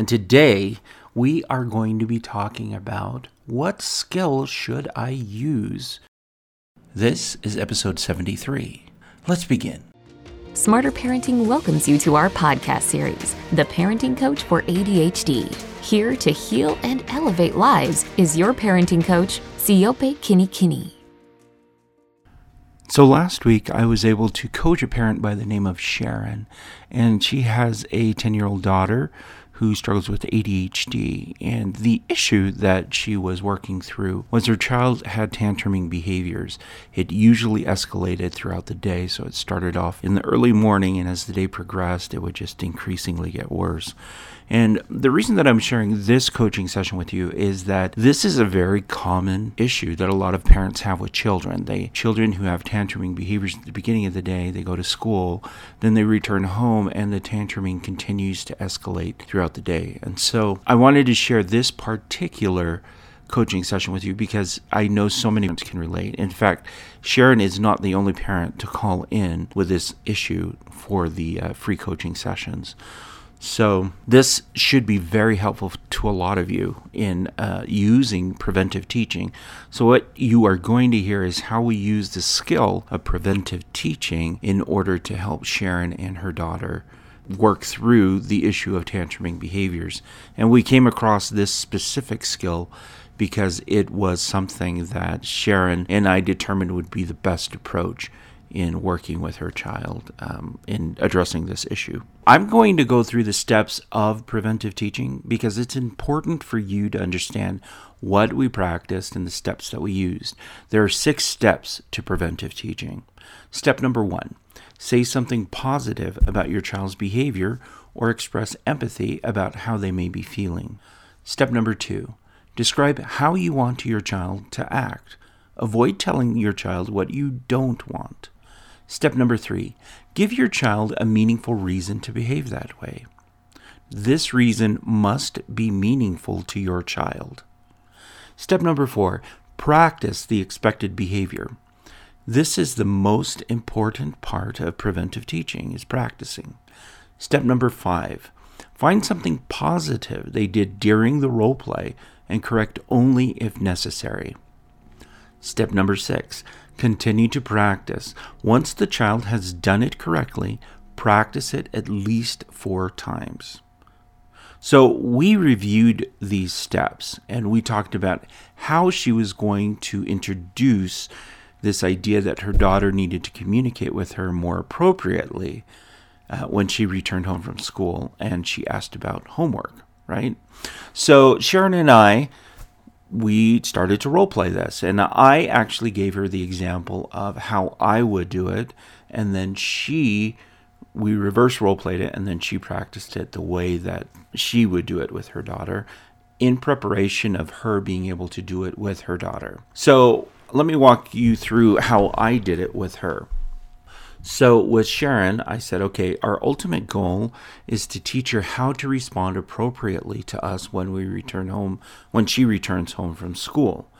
And today we are going to be talking about what skill should I use? This is episode 73. Let's begin. Smarter Parenting welcomes you to our podcast series, The Parenting Coach for ADHD. Here to heal and elevate lives is your parenting coach, Siope Kinikini. So last week I was able to coach a parent by the name of Sharon, and she has a 10 year old daughter who struggles with ADHD. And the issue that she was working through was her child had tantruming behaviors. It usually escalated throughout the day. So it started off in the early morning, and as the day progressed, it would just increasingly get worse. And the reason that I'm sharing this coaching session with you is that this is a very common issue that a lot of parents have with children. They children who have tantruming behaviors at the beginning of the day, they go to school, then they return home and the tantruming continues to escalate throughout the day. And so I wanted to share this particular coaching session with you because I know so many parents can relate. In fact, Sharon is not the only parent to call in with this issue for the uh, free coaching sessions. So, this should be very helpful to a lot of you in uh, using preventive teaching. So, what you are going to hear is how we use the skill of preventive teaching in order to help Sharon and her daughter work through the issue of tantruming behaviors. And we came across this specific skill because it was something that Sharon and I determined would be the best approach in working with her child um, in addressing this issue. I'm going to go through the steps of preventive teaching because it's important for you to understand what we practiced and the steps that we used. There are six steps to preventive teaching. Step number one say something positive about your child's behavior or express empathy about how they may be feeling. Step number two describe how you want your child to act. Avoid telling your child what you don't want. Step number three give your child a meaningful reason to behave that way. This reason must be meaningful to your child. Step number four practice the expected behavior. This is the most important part of preventive teaching is practicing. Step number 5. Find something positive they did during the role play and correct only if necessary. Step number 6. Continue to practice. Once the child has done it correctly, practice it at least four times. So, we reviewed these steps and we talked about how she was going to introduce this idea that her daughter needed to communicate with her more appropriately uh, when she returned home from school and she asked about homework, right? So, Sharon and I we started to role play this. And I actually gave her the example of how I would do it. And then she, we reverse role played it, and then she practiced it the way that she would do it with her daughter in preparation of her being able to do it with her daughter. So let me walk you through how I did it with her. So with Sharon, I said, okay, our ultimate goal is to teach her how to respond appropriately to us when we return home, when she returns home from school.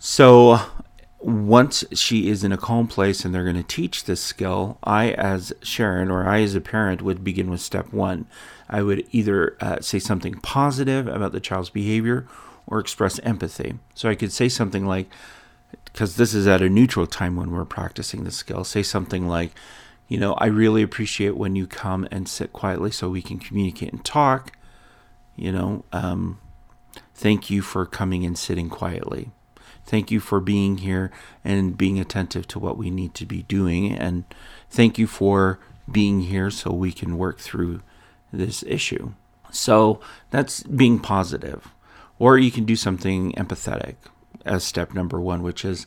So once she is in a calm place and they're going to teach this skill, I, as Sharon, or I, as a parent, would begin with step one. I would either uh, say something positive about the child's behavior or express empathy. So I could say something like, because this is at a neutral time when we're practicing the skill. Say something like, you know, I really appreciate when you come and sit quietly so we can communicate and talk. You know, um, thank you for coming and sitting quietly. Thank you for being here and being attentive to what we need to be doing. And thank you for being here so we can work through this issue. So that's being positive. Or you can do something empathetic as step number one, which is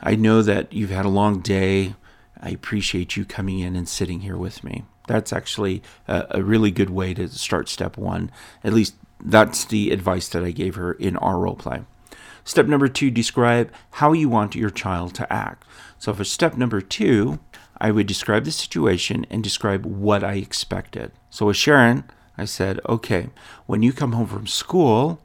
I know that you've had a long day. I appreciate you coming in and sitting here with me. That's actually a, a, really good way to start step one. At least that's the advice that I gave her in our role play. Step number two, describe how you want your child to act. So for step number two, I would describe the situation and describe what I expected. So with Sharon, I said, okay, when you come home from school,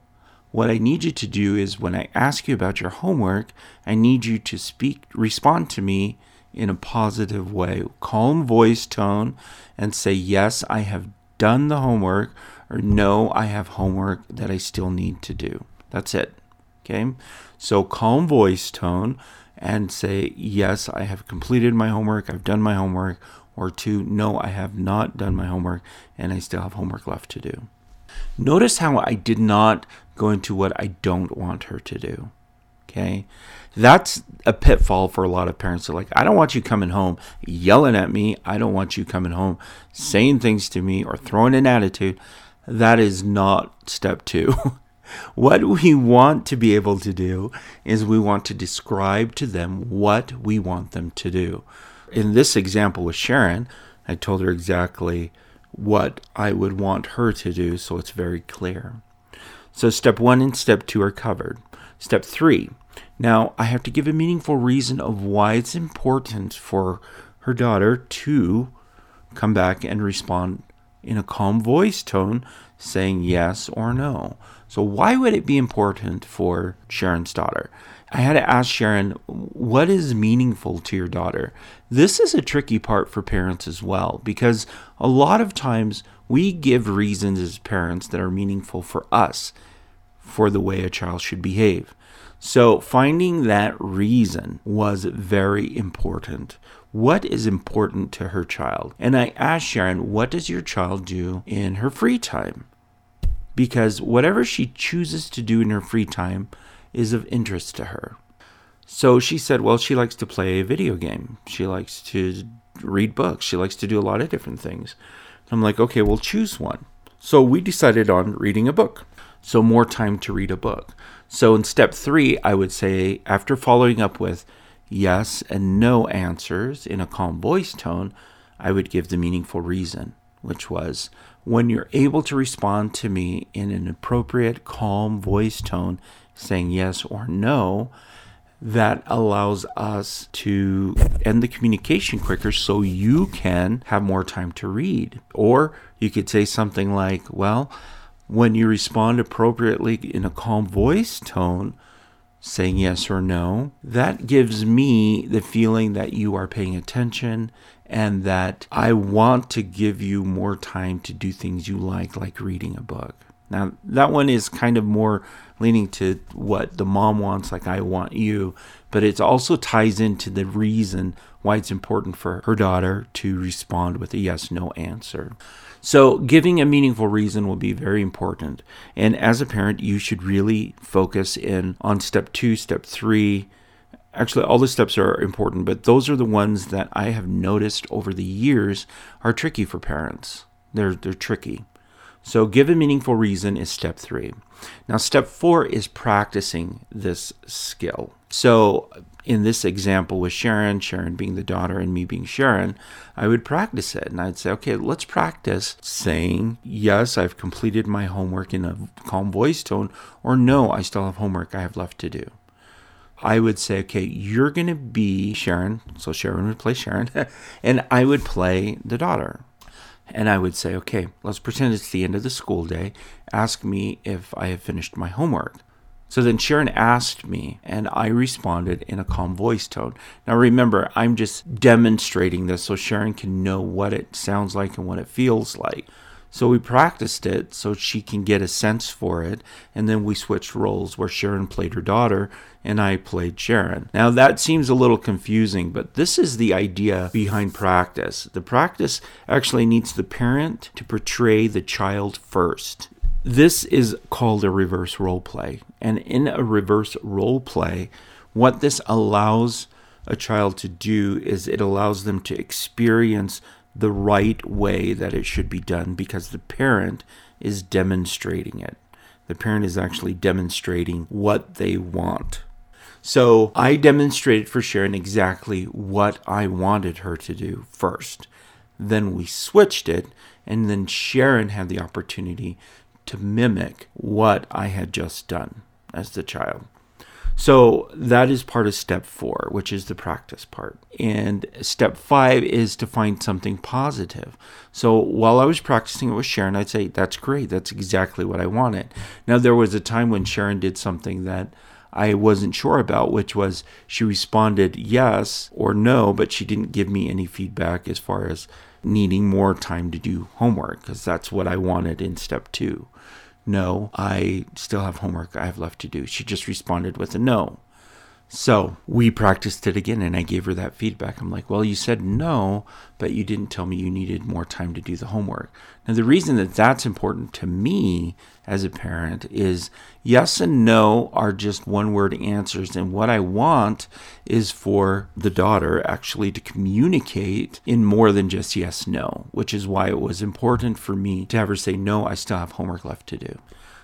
what I need you to do is when I ask you about your homework, I need you to speak, respond to me in a positive way, calm voice tone, and say, Yes, I have done the homework, or no, I have homework that I still need to do. That's it. Okay. So calm voice tone and say, yes, I have completed my homework. I've done my homework. Or two, no, I have not done my homework and I still have homework left to do. Notice how I did not go into what I don't want her to do. Okay. That's a pitfall for a lot of parents. They're like, I don't want you coming home yelling at me. I don't want you coming home saying things to me or throwing an attitude. That is not step two. what we want to be able to do is we want to describe to them what we want them to do. In this example with Sharon, I told her exactly what I would want her to do, so it's very clear. So, step one and step two are covered. Step three now, I have to give a meaningful reason of why it's important for her daughter to come back and respond in a calm voice tone, saying yes or no. So, why would it be important for Sharon's daughter? I had to ask Sharon, what is meaningful to your daughter? This is a tricky part for parents as well, because a lot of times we give reasons as parents that are meaningful for us for the way a child should behave. So, finding that reason was very important. What is important to her child? And I asked Sharon, What does your child do in her free time? Because whatever she chooses to do in her free time is of interest to her. So she said, Well, she likes to play a video game. She likes to read books. She likes to do a lot of different things. I'm like, Okay, we'll choose one. So we decided on reading a book. So, more time to read a book. So in step three, I would say after following up with yes and no answers in a calm voice tone, I would give the meaningful reason, which was when you're able to respond to me in an appropriate, calm voice tone, saying yes or no, that allows us to end the communication quicker so you can have more time to read. Or you could say something like, well, when you respond appropriately in a calm voice tone, saying yes or no, that gives me the feeling that you are paying attention and that I want to give you more time to do things you like, like reading a book. Now, that one is kind of more leaning to what the mom wants, like I want you, but it also ties into the reason why it's important for her daughter to respond with a yes no answer. So, giving a meaningful reason will be very important. And as a parent, you should really focus in on step two, step three. Actually, all the steps are important, but those are the ones that I have noticed over the years are tricky for parents. They're, they're tricky. So, give a meaningful reason is step three. Now, step four is practicing this skill. So, in this example with Sharon, Sharon being the daughter and me being Sharon, I would practice it. And I'd say, okay, let's practice saying, yes, I've completed my homework in a calm voice tone, or no, I still have homework I have left to do. I would say, okay, you're going to be Sharon. So Sharon would play Sharon, and I would play the daughter. And I would say, okay, let's pretend it's the end of the school day. Ask me if I have finished my homework. So then Sharon asked me, and I responded in a calm voice tone. Now remember, I'm just demonstrating this so Sharon can know what it sounds like and what it feels like. So we practiced it so she can get a sense for it, and then we switched roles where Sharon played her daughter and I played Sharon. Now that seems a little confusing, but this is the idea behind practice. The practice actually needs the parent to portray the child first. This is called a reverse role play. And in a reverse role play, what this allows a child to do is it allows them to experience the right way that it should be done because the parent is demonstrating it. The parent is actually demonstrating what they want. So I demonstrated for Sharon exactly what I wanted her to do first. Then we switched it, and then Sharon had the opportunity to mimic what I had just done as the child. So that is part of step four, which is the practice part. And step five is to find something positive. So while I was practicing it with Sharon, I'd say, That's great. That's exactly what I wanted. Now, there was a time when Sharon did something that I wasn't sure about, which was she responded yes or no, but she didn't give me any feedback as far as needing more time to do homework because that's what I wanted in step two. No, I still have homework I have left to do. She just responded with a no. So we practiced it again, and I gave her that feedback. I'm like, well, you said no, but you didn't tell me you needed more time to do the homework. Now, the reason that that's important to me as a parent is yes and no are just one word answers. And what I want is for the daughter actually to communicate in more than just yes, no, which is why it was important for me to have her say, no, I still have homework left to do.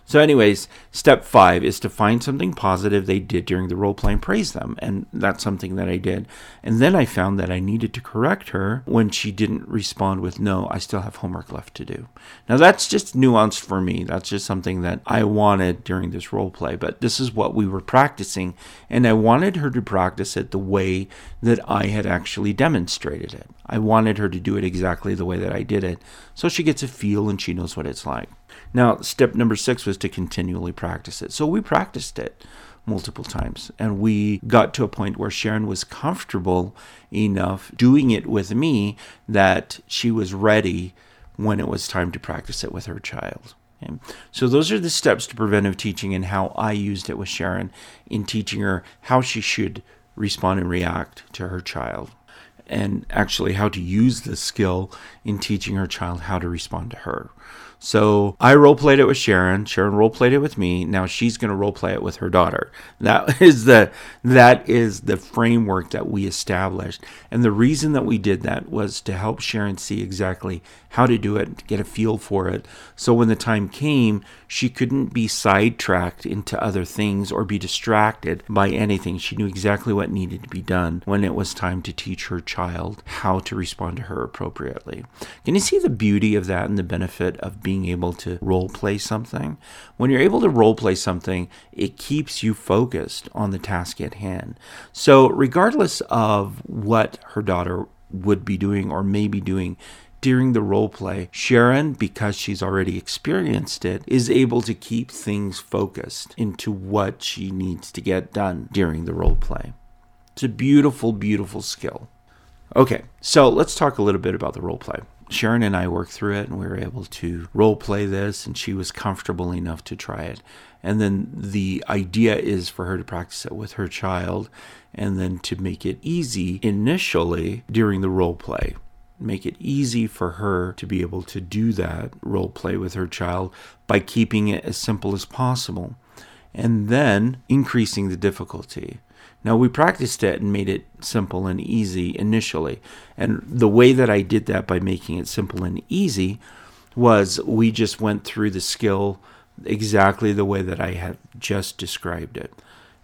So, anyways, step five is to find something positive they did during the role play and praise them. And that's something that I did. And then I found that I needed to correct her when she didn't respond with, no, I still have homework left to do. Now, that's just nuanced for me. That's just something that I wanted during this role play. But this is what we were practicing. And I wanted her to practice it the way that I had actually demonstrated it. I wanted her to do it exactly the way that I did it so she gets a feel and she knows what it's like. Now, step number six was to continually practice it. So we practiced it multiple times and we got to a point where Sharon was comfortable enough doing it with me that she was ready when it was time to practice it with her child. Okay. So those are the steps to preventive teaching and how I used it with Sharon in teaching her how she should respond and react to her child and actually how to use this skill in teaching her child how to respond to her. So I role played it with Sharon. Sharon role played it with me. Now she's going to role play it with her daughter. That is the that is the framework that we established. And the reason that we did that was to help Sharon see exactly how to do it, get a feel for it. So when the time came, she couldn't be sidetracked into other things or be distracted by anything. She knew exactly what needed to be done when it was time to teach her child how to respond to her appropriately. Can you see the beauty of that and the benefit of being able to role play something? When you're able to role play something, it keeps you focused on the task at hand. So, regardless of what her daughter would be doing or may be doing during the role play, Sharon, because she's already experienced it, is able to keep things focused into what she needs to get done during the role play. It's a beautiful, beautiful skill. Okay, so let's talk a little bit about the role play. Sharon and I worked through it and we were able to role play this, and she was comfortable enough to try it. And then the idea is for her to practice it with her child and then to make it easy initially during the role play make it easy for her to be able to do that role play with her child by keeping it as simple as possible and then increasing the difficulty. Now, we practiced it and made it simple and easy initially. And the way that I did that by making it simple and easy was we just went through the skill exactly the way that I have just described it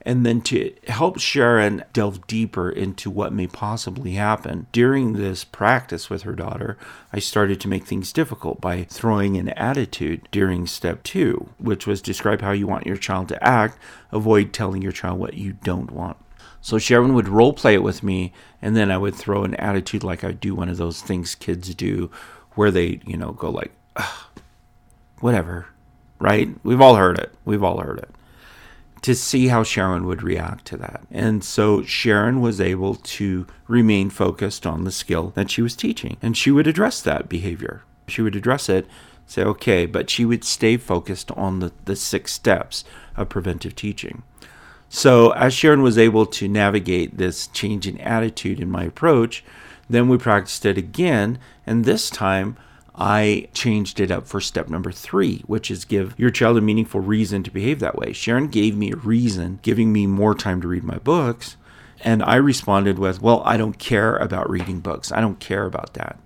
and then to help Sharon delve deeper into what may possibly happen. During this practice with her daughter, I started to make things difficult by throwing an attitude during step two, which was describe how you want your child to act, avoid telling your child what you don't want. So Sharon would role play it with me, and then I would throw an attitude like I do one of those things kids do where they, you know, go like, whatever, right? We've all heard it. We've all heard it to see how Sharon would react to that. And so Sharon was able to remain focused on the skill that she was teaching. And she would address that behavior. She would address it, say, okay, but she would stay focused on the, the six steps of preventive teaching. So as Sharon was able to navigate this change in attitude in my approach, then we practiced it again. And this time, I changed it up for step number three, which is give your child a meaningful reason to behave that way. Sharon gave me a reason, giving me more time to read my books. And I responded with, Well, I don't care about reading books. I don't care about that.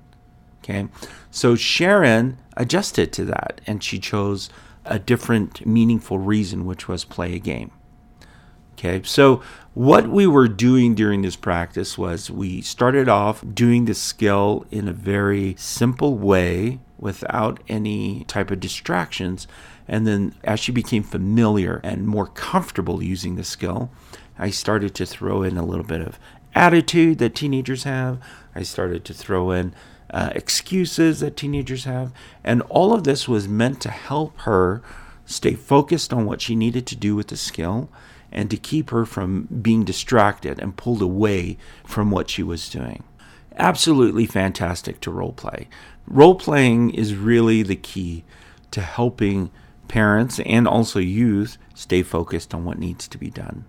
Okay. So Sharon adjusted to that and she chose a different meaningful reason, which was play a game. Okay, so what we were doing during this practice was we started off doing the skill in a very simple way without any type of distractions. And then as she became familiar and more comfortable using the skill, I started to throw in a little bit of attitude that teenagers have. I started to throw in uh, excuses that teenagers have. And all of this was meant to help her stay focused on what she needed to do with the skill and to keep her from being distracted and pulled away from what she was doing. absolutely fantastic to role play. Role playing is really the key to helping parents and also youth stay focused on what needs to be done.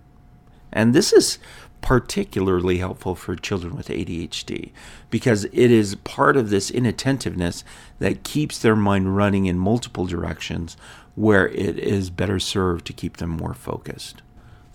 And this is particularly helpful for children with ADHD because it is part of this inattentiveness that keeps their mind running in multiple directions where it is better served to keep them more focused.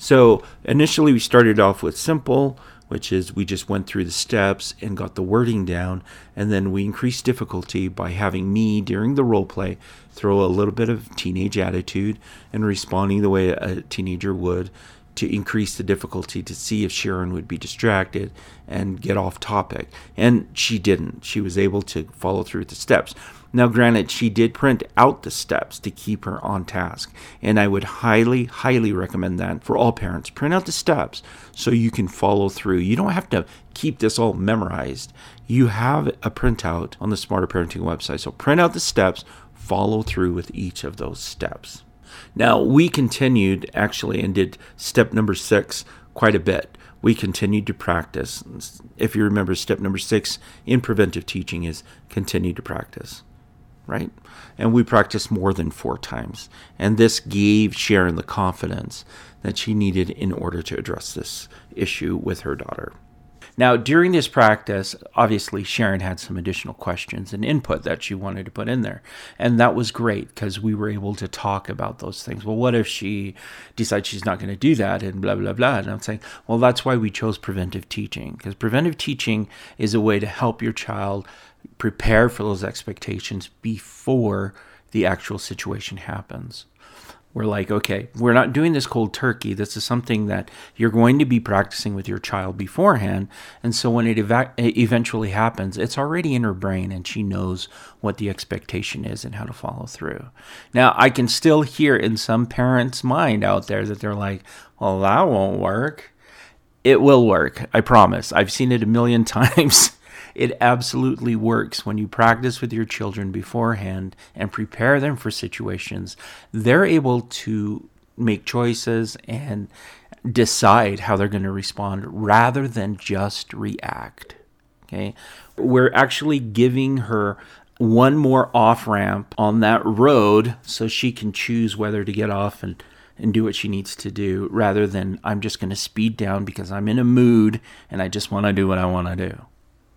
So initially, we started off with simple, which is we just went through the steps and got the wording down, and then we increased difficulty by having me during the role play throw a little bit of teenage attitude and responding the way a teenager would to increase the difficulty to see if Sharon would be distracted and get off topic. And she didn't. She was able to follow through the steps. Now, granted, she did print out the steps to keep her on task. And I would highly, highly recommend that for all parents. Print out the steps so you can follow through. You don't have to keep this all memorized. You have a printout on the Smarter Parenting website. So print out the steps, follow through with each of those steps. Now, we continued actually and did step number six quite a bit. We continued to practice. If you remember, step number six in preventive teaching is continue to practice, right? And we practiced more than four times. And this gave Sharon the confidence that she needed in order to address this issue with her daughter. Now, during this practice, obviously Sharon had some additional questions and input that she wanted to put in there. And that was great because we were able to talk about those things. Well, what if she decides she's not going to do that and blah, blah, blah? And I'm saying, well, that's why we chose preventive teaching because preventive teaching is a way to help your child prepare for those expectations before the actual situation happens we're like, okay, we're not doing this cold turkey. This is something that you're going to be practicing with your child beforehand. And so when it eva- eventually happens, it's already in her brain and she knows what the expectation is and how to follow through. Now, I can still hear in some parents' mind out there that they're like, well, that won't work. It will work. I promise. I've seen it a million times. It absolutely works when you practice with your children beforehand and prepare them for situations. They're able to make choices and decide how they're going to respond rather than just react. Okay. We're actually giving her one more off ramp on that road so she can choose whether to get off and and do what she needs to do rather than I'm just going to speed down because I'm in a mood and I just want to do what I want to do.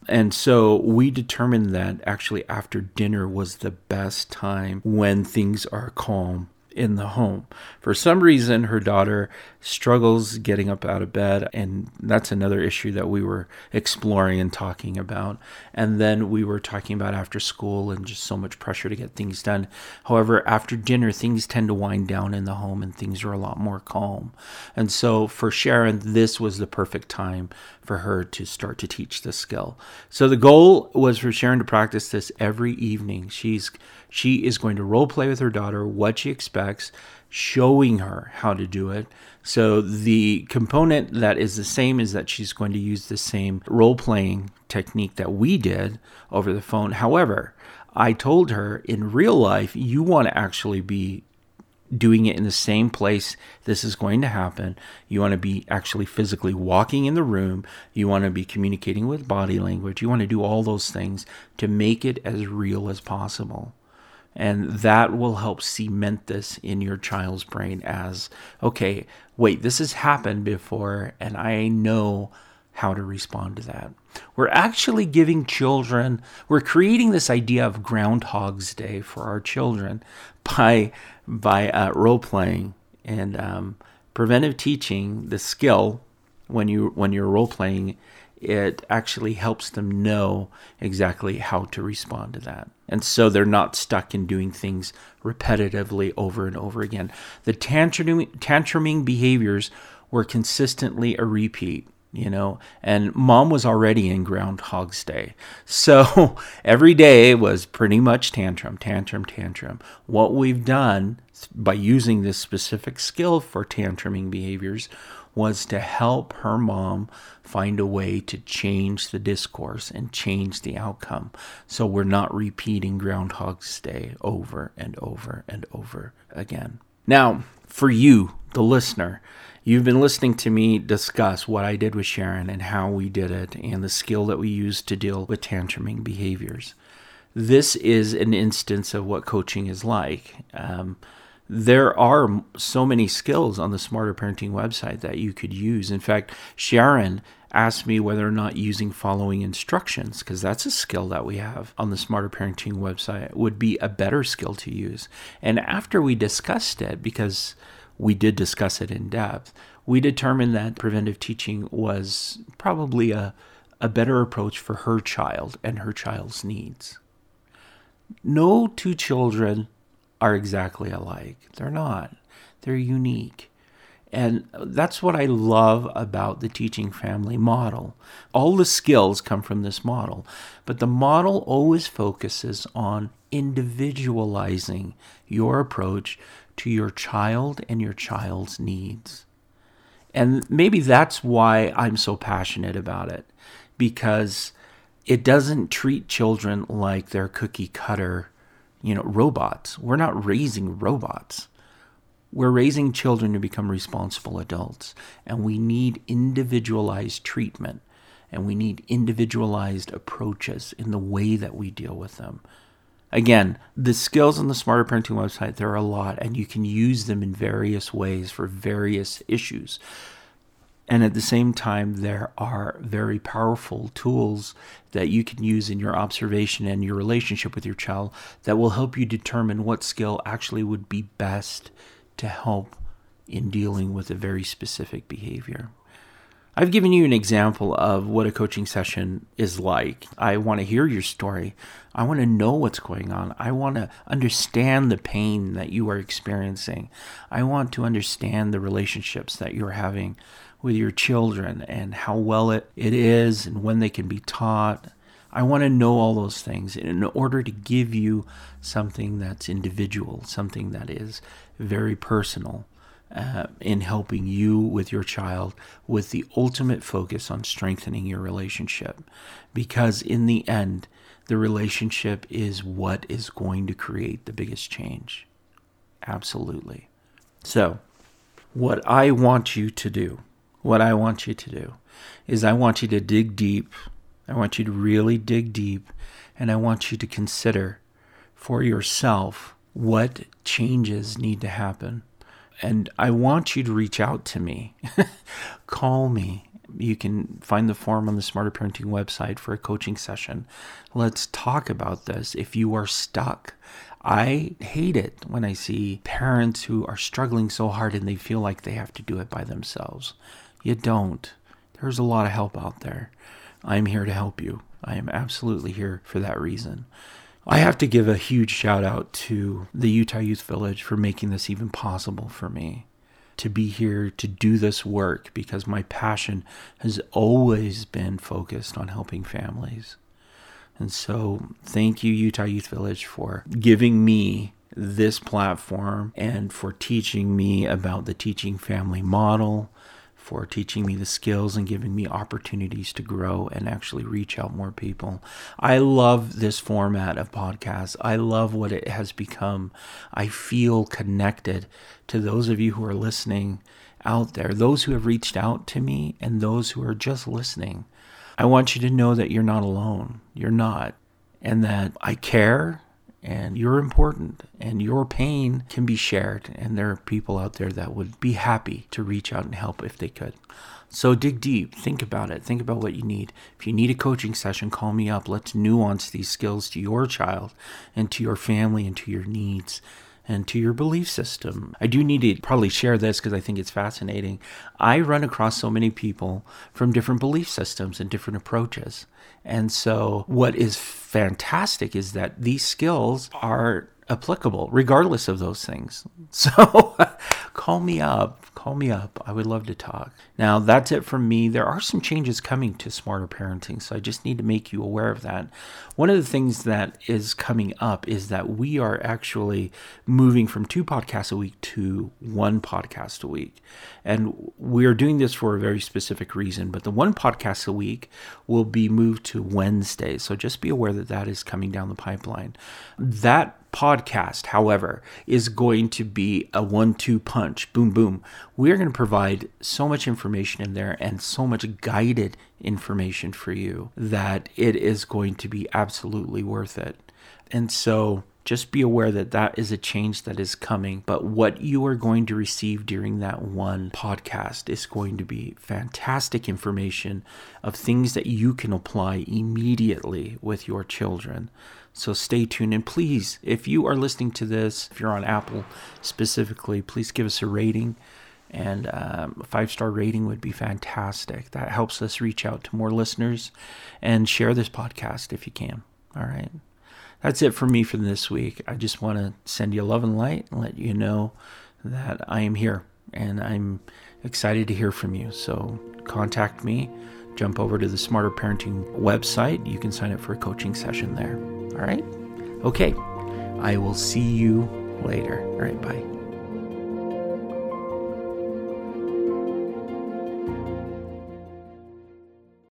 And so we determined that actually after dinner was the best time when things are calm in the home. For some reason, her daughter struggles getting up out of bed, and that's another issue that we were exploring and talking about. And then we were talking about after school and just so much pressure to get things done. However, after dinner, things tend to wind down in the home and things are a lot more calm. And so for Sharon, this was the perfect time for her to start to teach this skill. So the goal was for Sharon to practice this every evening. She's she is going to role play with her daughter what she expects, showing her how to do it. So the component that is the same is that she's going to use the same role playing technique that we did over the phone. However, I told her in real life, you want to actually be doing it in the same place this is going to happen. You want to be actually physically walking in the room. You want to be communicating with body language. You want to do all those things to make it as real as possible. And that will help cement this in your child's brain as okay, wait, this has happened before, and I know how to respond to that. We're actually giving children, we're creating this idea of Groundhog's Day for our children by, by uh, role playing and um, preventive teaching, the skill when you when you're role playing it actually helps them know exactly how to respond to that. And so they're not stuck in doing things repetitively over and over again. The tantruming, tantruming behaviors were consistently a repeat you know and mom was already in groundhog's day so every day was pretty much tantrum tantrum tantrum what we've done by using this specific skill for tantruming behaviors was to help her mom find a way to change the discourse and change the outcome. So we're not repeating Groundhog's Day over and over and over again. Now, for you, the listener, You've been listening to me discuss what I did with Sharon and how we did it and the skill that we used to deal with tantruming behaviors. This is an instance of what coaching is like. Um, there are so many skills on the Smarter Parenting website that you could use. In fact, Sharon asked me whether or not using following instructions, because that's a skill that we have on the Smarter Parenting website, would be a better skill to use. And after we discussed it, because we did discuss it in depth, we determined that preventive teaching was probably a, a better approach for her child and her child's needs. No two children are exactly alike. They're not. They're unique. And that's what I love about the teaching family model. All the skills come from this model, but the model always focuses on individualizing your approach to your child and your child's needs. And maybe that's why I'm so passionate about it, because it doesn't treat children like they're cookie cutter, you know, robots. We're not raising robots. We're raising children to become responsible adults, and we need individualized treatment and we need individualized approaches in the way that we deal with them. Again, the skills on the Smarter Parenting website, there are a lot, and you can use them in various ways for various issues. And at the same time, there are very powerful tools that you can use in your observation and your relationship with your child that will help you determine what skill actually would be best to help in dealing with a very specific behavior. I've given you an example of what a coaching session is like. I want to hear your story. I want to know what's going on. I want to understand the pain that you are experiencing. I want to understand the relationships that you're having with your children and how well it, it is and when they can be taught. I want to know all those things in order to give you something that's individual, something that is very personal uh, in helping you with your child with the ultimate focus on strengthening your relationship. Because in the end, the relationship is what is going to create the biggest change. Absolutely. So, what I want you to do, what I want you to do, is I want you to dig deep. I want you to really dig deep, and I want you to consider for yourself what changes need to happen. And I want you to reach out to me. Call me. You can find the form on the Smarter Parenting website for a coaching session. Let's talk about this. If you are stuck, I hate it when I see parents who are struggling so hard and they feel like they have to do it by themselves. You don't. There's a lot of help out there. I'm here to help you. I am absolutely here for that reason. I have to give a huge shout out to the Utah Youth Village for making this even possible for me to be here to do this work because my passion has always been focused on helping families. And so, thank you, Utah Youth Village, for giving me this platform and for teaching me about the teaching family model for teaching me the skills and giving me opportunities to grow and actually reach out more people. I love this format of podcasts. I love what it has become. I feel connected to those of you who are listening out there, those who have reached out to me, and those who are just listening. I want you to know that you're not alone. You're not. And that I care and you're important and your pain can be shared and there are people out there that would be happy to reach out and help if they could so dig deep think about it think about what you need if you need a coaching session call me up let's nuance these skills to your child and to your family and to your needs and to your belief system. I do need to probably share this because I think it's fascinating. I run across so many people from different belief systems and different approaches. And so, what is fantastic is that these skills are applicable regardless of those things. So, call me up call me up. I would love to talk. Now, that's it from me. There are some changes coming to smarter parenting, so I just need to make you aware of that. One of the things that is coming up is that we are actually moving from two podcasts a week to one podcast a week. And we are doing this for a very specific reason, but the one podcast a week will be moved to Wednesday. So just be aware that that is coming down the pipeline. That podcast, however, is going to be a one two punch. Boom, boom. We're going to provide so much information in there and so much guided information for you that it is going to be absolutely worth it. And so, just be aware that that is a change that is coming. But what you are going to receive during that one podcast is going to be fantastic information of things that you can apply immediately with your children. So stay tuned. And please, if you are listening to this, if you're on Apple specifically, please give us a rating. And um, a five star rating would be fantastic. That helps us reach out to more listeners and share this podcast if you can. All right that's it for me for this week. I just want to send you love and light and let you know that I am here and I'm excited to hear from you. So contact me. Jump over to the Smarter Parenting website. You can sign up for a coaching session there. All right? Okay. I will see you later. All right. Bye.